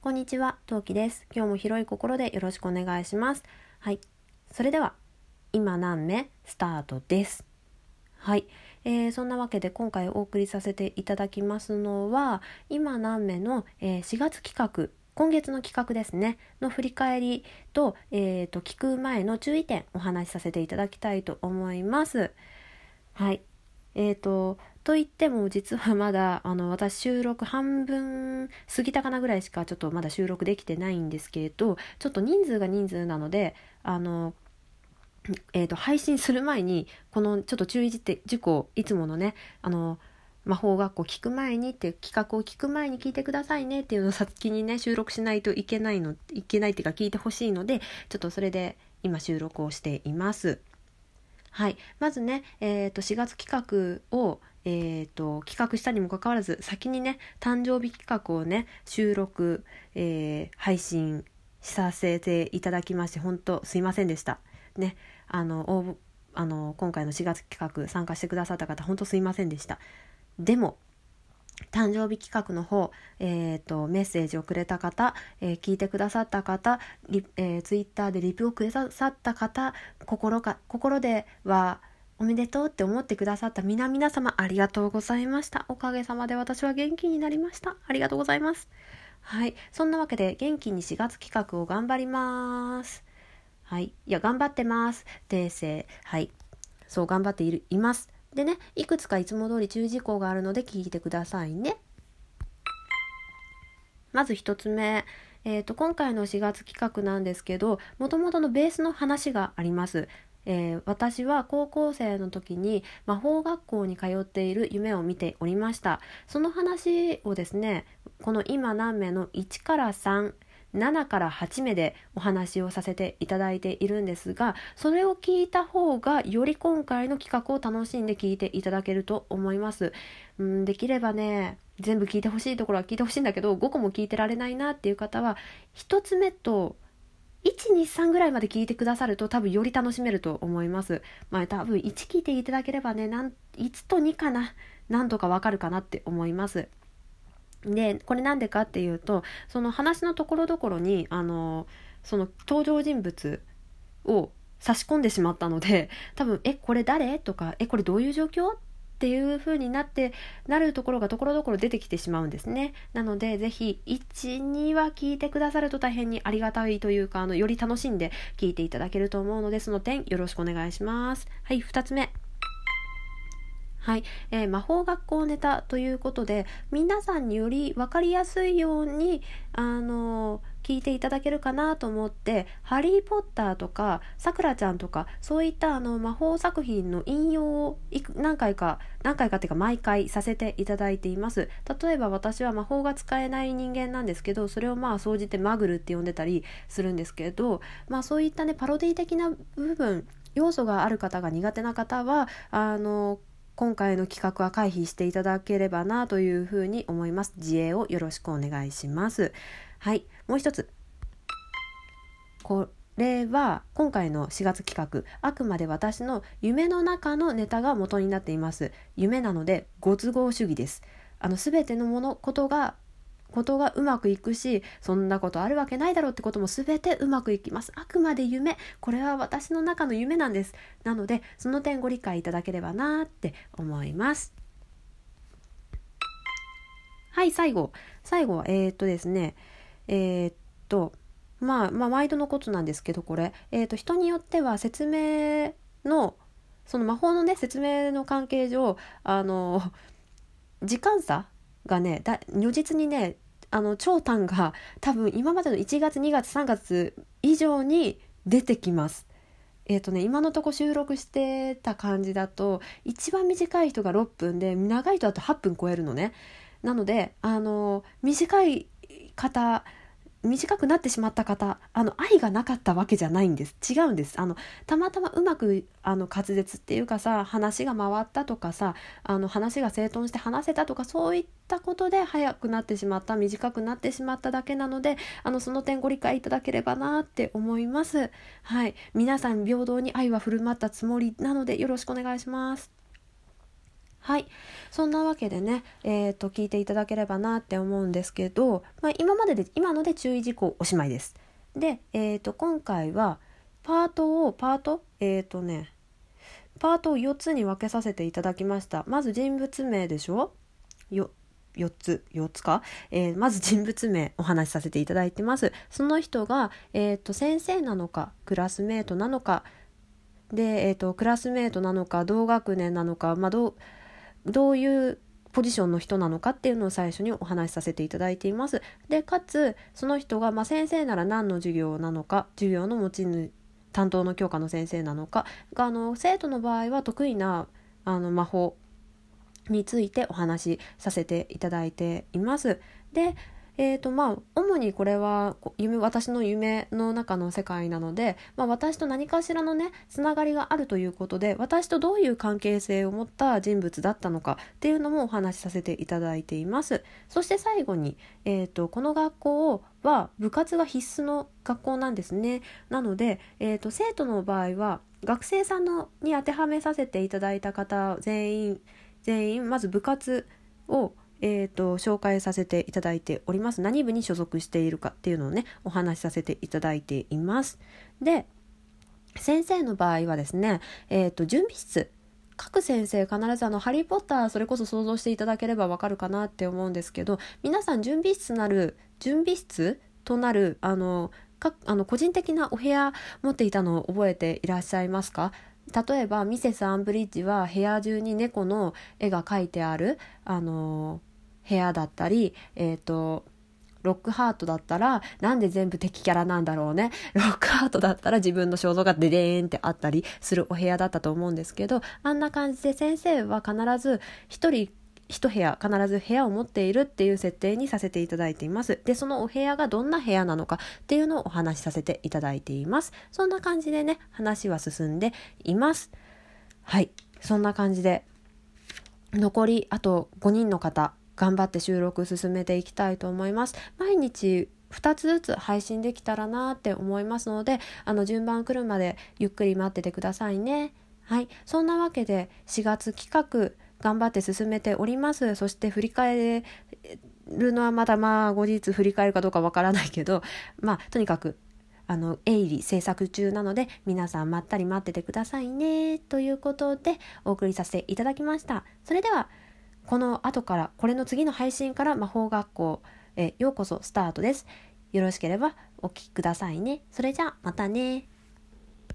こんにちは、トウキです。今日も広い心でよろしくお願いします。はい。それでは、今何目？スタートです。はい。えー、そんなわけで今回お送りさせていただきますのは、今何目の、えー、4月企画、今月の企画ですね、の振り返りと、えー、と、聞く前の注意点お話しさせていただきたいと思います。はい。えー、と、と言っても実はまだあの私収録半分過ぎたかなぐらいしかちょっとまだ収録できてないんですけれどちょっと人数が人数なのであのえーと、配信する前にこのちょっと注意事項いつものねあの魔法学校聞く前にって企画を聞く前に聞いてくださいねっていうのを先にね収録しないといけないのいけないっていうか聞いてほしいのでちょっとそれで今収録をしています。はい、まずね、えーと、4月企画をえーと、企画したにもかかわらず先にね誕生日企画をね収録、えー、配信させていただきまして本当すいませんでした。ねあのあの今回の4月企画参加してくださった方本当すいませんでした。でも誕生日企画の方、えーと、メッセージをくれた方、えー、聞いてくださった方リ、えー、ツイッターでリプをくださった方心か心ではおめでとうって思ってくださった皆々様ありがとうございました。おかげさまで私は元気になりました。ありがとうございます。はい。そんなわけで元気に4月企画を頑張ります。はい。いや、頑張ってます。訂正。はい。そう、頑張っている、います。でね、いくつかいつも通り注意事項があるので聞いてくださいね。まず1つ目。えーと、今回の4月企画なんですけどもともとのベースの話があります。えー、私は高校生の時に魔法学校に通っている夢を見ておりましたその話をですねこの今何名の？1から3 7から8目でお話をさせていただいているんですがそれを聞いた方がより今回の企画を楽しんで聞いていただけると思います。うんできればね全部聞いてほしいところは聞いてほしいんだけど5個も聞いてられないなっていう方は1つ目と123ぐらいまで聞いてくださると多分より楽しめると思います。まあ多分1聞いていただければね、なん1と2かな、なんとかわかるかなって思います。で、これなんでかっていうと、その話のところどころに、あの、その登場人物を差し込んでしまったので、多分、え、これ誰？とか、え、これどういう状況？っていう風になってなるところがところどころ出てきてしまうんですね。なので是非12は聞いてくださると大変にありがたいというかあのより楽しんで聞いていただけると思うのでその点よろしくお願いします。はい2つ目はい、えー、魔法学校ネタということで皆さんにより分かりやすいようにあの聞いていただけるかなと思って「ハリー・ポッター」とか「さくらちゃん」とかそういったあの魔法作品の引用を何回か何回かっていうか毎回させていただいています。例えば私は魔法が使えない人間なんですけどそれをまあ総じてマグルって呼んでたりするんですけどまあそういったねパロディ的な部分要素がある方が苦手な方はあの今回の企画は回避していただければなというふうに思います。自衛をよろしくお願いします。はい、もう一つ。これは今回の4月企画あくまで私の夢の中のネタが元になっています夢なのでご都合主義ですあの全てのものことがことがうまくいくしそんなことあるわけないだろうってことも全てうまくいきます。あくまで夢。これは私の中の夢なんです。なのでその点ご理解いただければなって思います。はい最後。最後はえー、っとですね。えー、っとまあまあ毎度のことなんですけどこれ。えー、っと人によっては説明のその魔法のね説明の関係上あの時間差がねだ如実にねあの長短が多分今までの1月2月3月以上に出てきます。えっ、ー、とね今のとこ収録してた感じだと一番短い人が6分で長い人だと8分超えるのね。なのであの短い方短くなってしまった方あの愛がなかったわけじゃないんです。違うんです。あのたまたまうまくあの滑舌っていうかさ話が回ったとかさあの話が整頓して話せたとかそういったことで早くなってしまった短くなってしまっただけなのであのその点ご理解いただければなって思います。はい。皆さん平等に愛は振る舞ったつもりなのでよろしくお願いします。はい。そんなわけでね、えーと、聞いていただければなって思うんですけど、まあ、今までで今ので注意事項おしまいです。で、えーと、今回はパートをパートえっ、ー、とねパートを4つに分けさせていただきました。まず人物名でしょ？よ4つ4つか、えー、まず人物名お話しさせていただいてます。その人が、えーと、先生なのかクラスメートなのか。で、えーと、クラスメートなのか同学年なのか、まあ、どうどういうポジションの人なのかっていうのを最初にお話しさせていただいています。でかつその人が、まあ、先生なら何の授業なのか授業の持ち主担当の教科の先生なのかがあの生徒の場合は得意なあの魔法についてお話しさせていただいています。でえーとまあ、主にこれは夢私の夢の中の世界なので、まあ、私と何かしらのねつながりがあるということで私とどういう関係性を持った人物だったのかっていうのもお話しさせていただいています。そして最後に、えーと、この学校は部活が必須の学校なんですね。なので、えーと生徒の場合は学生さんのに当てはめさせていただいた方全員全員まず部活を、えーと、紹介させていただいております。何部に所属しているかっていうのをねお話しさせていただいています。で先生の場合はですね、えーと、準備室。各先生必ずあの「ハリー・ポッター」それこそ想像していただければわかるかなって思うんですけど皆さん準備室なる準備室となるあのかあの個人的なお部屋持っていたのを覚えていらっしゃいますか？例えばミセス・アンブリッジは部屋中に猫の絵が描いてある、あの部屋だったり、えっ、ー、とロックハートだったらなんで全部敵キャラなんだろうね。ロックハートだったら自分の肖像がデデーンってあったりするお部屋だったと思うんですけどあんな感じで先生は必ず一人一部屋必ず部屋を持っているっていう設定にさせていただいています。でそのお部屋がどんな部屋なのかっていうのをお話しさせていただいています。そんな感じでね話は進んでいます。はい。そんな感じで。残りあと5人の方。頑張って収録進めていきたいと思います毎日2つずつ配信できたらなって思いますのであの順番来るまでゆっくり待っててくださいねはいそんなわけで4月企画頑張って進めております。そして振り返るのはまだまあ後日振り返るかどうかわからないけど、まあとにかくあの鋭利制作中なので皆さんまったり待っててくださいねということでお送りさせていただきました。それではこの後からこれの次の配信から魔法学校へようこそスタートです。よろしければお聴きくださいね。それじゃあまたね。